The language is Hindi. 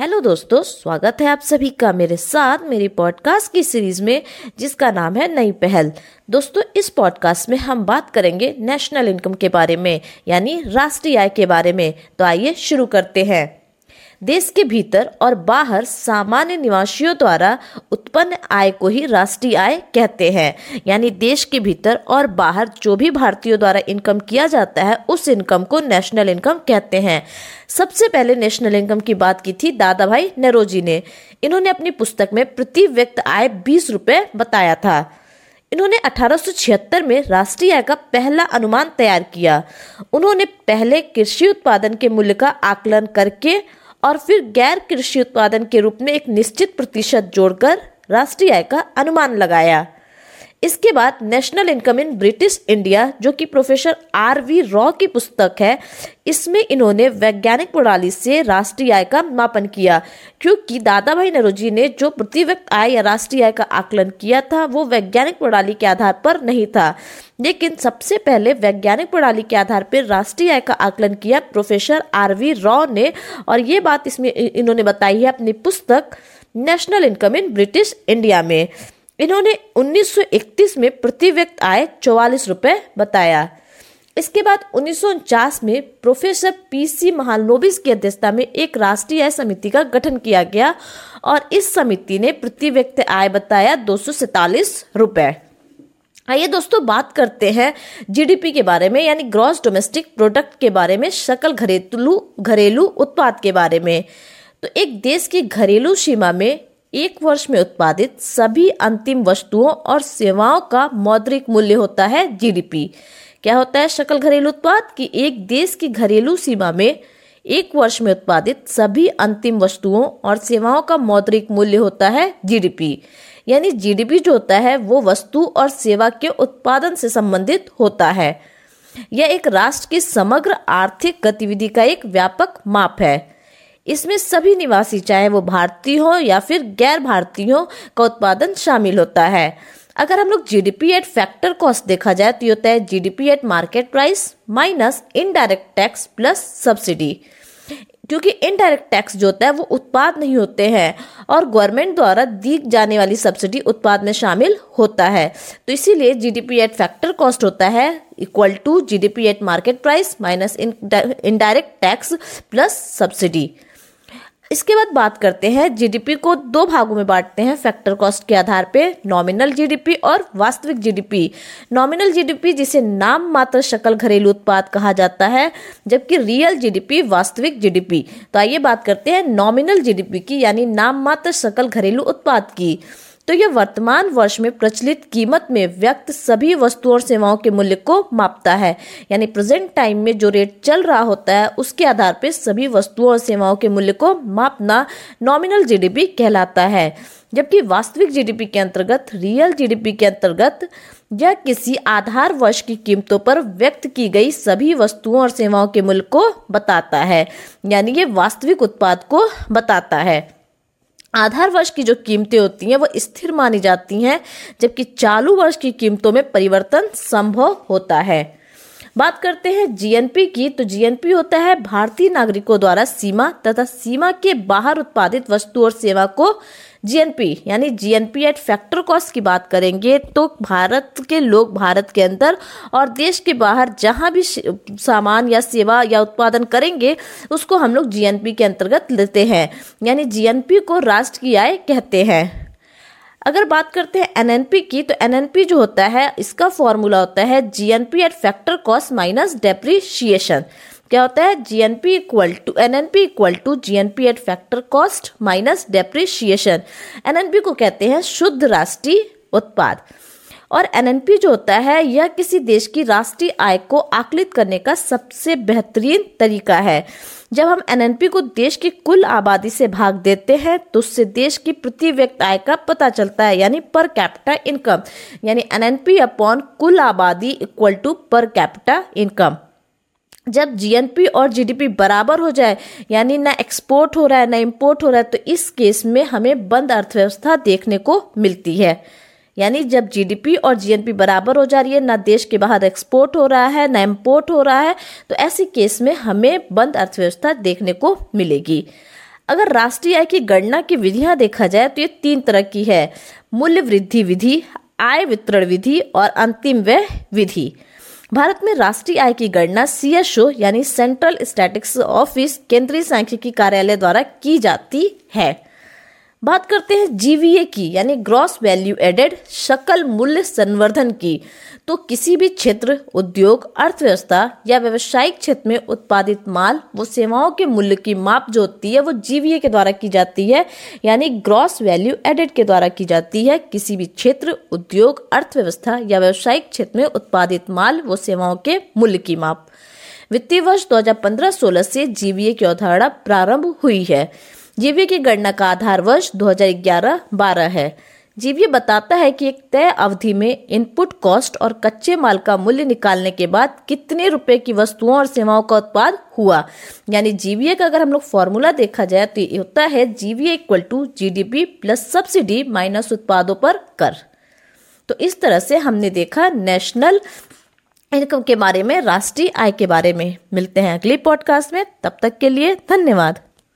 हेलो दोस्तों, स्वागत है आप सभी का मेरे साथ मेरी पॉडकास्ट की सीरीज़ में, जिसका नाम है नई पहल। दोस्तों, इस पॉडकास्ट में हम बात करेंगे नेशनल इनकम के बारे में, यानी राष्ट्रीय आय के बारे में। तो आइए शुरू करते हैं। देश के भीतर और बाहर सामान्य निवासियों द्वारा उत्पन्न आय को ही राष्ट्रीय आय कहते हैं। यानी देश के भीतर और बाहर जो भी भारतीयों द्वारा इनकम किया जाता है, उस इनकम को नेशनल इनकम कहते हैं। सबसे पहले नेशनल इनकम की बात की थी दादा भाई नेरोजी ने। इन्होंने अपनी पुस्तक में प्रति व्यक्ति आय बीस रुपए बताया था। इन्होंने 1876 में राष्ट्रीय आय का पहला अनुमान तैयार किया। उन्होंने पहले कृषि उत्पादन के मूल्य का आकलन करके और फिर गैर कृषि उत्पादन के रूप में एक निश्चित प्रतिशत जोड़कर राष्ट्रीय आय का अनुमान लगाया। इसके बाद national income in British India, जो कि प्रोफेसर आर वी रॉ की पुस्तक है, इसमें इन्होंने वैज्ञानिक प्रणाली से राष्ट्रीय आय का मापन किया। क्योंकि दादा भाई नरोजी ने जो प्रति व्यक्ति आय या राष्ट्रीय आय का आकलन किया था, वो वैज्ञानिक प्रणाली के आधार पर नहीं था। लेकिन सबसे पहले वैज्ञानिक प्रणाली के आधार पर राष्ट्रीय आय का आकलन किया प्रोफेसर आर वी रॉ ने, और ये बात इसमें इन्होंने बताई है अपनी पुस्तक national income in British India में। इन्होंने 1931 में प्रति व्यक्ति आय चौवालीस रुपए बताया। इसके बाद उन्नीस सौ उनचास में प्रोफेसर पीसी महालनोबिस की अध्यक्षता में एक राष्ट्रीय समिति का गठन किया गया और इस समिति ने प्रति व्यक्ति आय बताया दो रुपए। आइए दोस्तों बात करते हैं जीडीपी के बारे में, यानी ग्रॉस डोमेस्टिक प्रोडक्ट के बारे में सकल घरेलू घरेलू उत्पाद के बारे में। तो एक देश की घरेलू सीमा में एक वर्ष में उत्पादित सभी अंतिम वस्तुओं और सेवाओं का मौद्रिक मूल्य होता है जीडीपी क्या होता है सकल घरेलू उत्पाद? कि एक देश की घरेलू सीमा में एक वर्ष में उत्पादित सभी अंतिम वस्तुओं और सेवाओं का मौद्रिक मूल्य होता है जीडीपी यानी जीडीपी जो होता है, वो वस्तु और सेवा के उत्पादन से संबंधित होता है। यह एक राष्ट्र की समग्र आर्थिक गतिविधि का एक व्यापक माप है। इसमें सभी निवासी, चाहे वो भारतीय हो या फिर गैर भारतीय, का उत्पादन शामिल होता है। अगर हम लोग जीडीपी एट फैक्टर कॉस्ट देखा जाए तो ये होता है GDP at market price minus indirect tax plus subsidy क्योंकि इनडायरेक्ट टैक्स जो होता है, वो उत्पाद नहीं होते हैं और गवर्नमेंट द्वारा दी जाने वाली सब्सिडी उत्पाद में शामिल होता है। तो इसीलिए जीडीपी एट फैक्टर कॉस्ट होता है equal to GDP at market price minus indirect tax plus subsidy इसके बाद बात करते हैं जीडीपी को दो भागों में बांटते हैं फैक्टर कॉस्ट के आधार पे नॉमिनल जीडीपी और वास्तविक जीडीपी नॉमिनल जीडीपी जिसे नाम मात्र शकल घरेलू उत्पाद कहा जाता है, जबकि रियल जीडीपी वास्तविक जीडीपी तो आइए बात करते हैं नॉमिनल जीडीपी की, यानी नाम मात्र शकल घरेलू उत्पाद की। तो यह वर्तमान वर्ष में प्रचलित कीमत में व्यक्त सभी वस्तुओं और सेवाओं के मूल्य को मापता है। यानी प्रेजेंट टाइम में जो रेट चल रहा होता है, उसके आधार पर सभी वस्तुओं और सेवाओं के मूल्य को मापना नॉमिनल जीडीपी कहलाता है। जबकि वास्तविक जीडीपी के अंतर्गत रियल जीडीपी के अंतर्गत यह किसी आधार वर्ष की कीमतों पर व्यक्त की गई सभी वस्तुओं और सेवाओं के मूल्य को बताता है। यानी ये वास्तविक उत्पाद को बताता है। आधार वर्ष की जो कीमतें होती हैं, वो स्थिर मानी जाती हैं, जबकि चालू वर्ष की कीमतों में परिवर्तन संभव होता है। बात करते हैं जीएनपी की। तो जीएनपी होता है भारतीय नागरिकों द्वारा सीमा तथा सीमा के बाहर उत्पादित वस्तु और सेवा को जीएनपी, यानी जीएनपी एट फैक्टर कॉस्ट की बात करेंगे तो भारत के लोग भारत के अंदर और देश के बाहर जहाँ भी सामान या सेवा या उत्पादन करेंगे, उसको हम लोग जीएनपी के अंतर्गत लेते हैं। यानी जीएनपी को राष्ट्र की आय कहते हैं। अगर बात करते हैं एनएनपी की तो एनएनपी जो होता है, इसका फॉर्मूला होता है GNP at factor cost minus depreciation क्या होता है? G N P equal to N N P equal to G N P at factor cost minus depreciation NNP को कहते हैं शुद्ध राष्ट्रीय उत्पाद. और एनएनपी जो होता है, यह किसी देश की राष्ट्रीय आय को आकलित करने का सबसे बेहतरीन तरीका है। जब हम एनएनपी को देश की कुल आबादी से भाग देते हैं तो उससे देश की प्रति व्यक्ति आय का पता चलता है, यानी पर कैपिटा इनकम यानी एनएनपी अपॉन कुल आबादी equal to per capita income जब जीएनपी और जीडीपी बराबर हो जाए, यानी ना एक्सपोर्ट हो रहा है, ना इंपोर्ट हो रहा है तो इस केस में हमें बंद अर्थव्यवस्था देखने को मिलती है। यानी जब जीडीपी और जीएनपी बराबर हो जा रही है, ना देश के बाहर एक्सपोर्ट हो रहा है, ना इम्पोर्ट हो रहा है तो ऐसे केस में हमें बंद अर्थव्यवस्था देखने को मिलेगी। अगर राष्ट्रीय आय की गणना की विधियाँ देखा जाए तो ये तीन तरह की है। मूल्य वृद्धि विधि, आय वितरण विधि और अंतिम व्यय विधि। भारत में राष्ट्रीय आय की गणना सीएसओ यानी सेंट्रल स्टैटिक्स ऑफ़िस केंद्रीय सांख्यिकी कार्यालय द्वारा की जाती है। बात करते हैं जीवीए की, यानी ग्रॉस वैल्यू एडेड शकल मूल्य संवर्धन की। तो किसी भी क्षेत्र, उद्योग, अर्थव्यवस्था या व्यवसायिक क्षेत्र में उत्पादित माल, व सेवाओं के मूल्य की माप जो होती है, वो जीवीए के द्वारा की जाती है, यानी ग्रॉस वैल्यू एडेड के द्वारा की जाती है। किसी भी क्षेत्र, उद्योग, अर्थव्यवस्था या व्यवसायिक क्षेत्र में उत्पादित माल, व सेवाओं के मूल्य की माप। वित्तीय वर्ष 2015-16 से जीवीए की अवधारणा प्रारंभ हुई है। जीवीए की गणना का आधार वर्ष 2011-12 है। जीवीए बताता है कि एक तय अवधि में इनपुट कॉस्ट और कच्चे माल का मूल्य निकालने के बाद कितने रुपए की वस्तुओं और सेवाओं का उत्पाद हुआ। यानी जीवीए का अगर हम लोग फॉर्मूला देखा जाए तो ये होता है GVA equal to GDP plus subsidy minus उत्पादों पर कर। तो इस तरह से हमने देखा नेशनल इनकम के बारे में, राष्ट्रीय आय के बारे में। मिलते हैं अगली पॉडकास्ट में। तब तक के लिए धन्यवाद।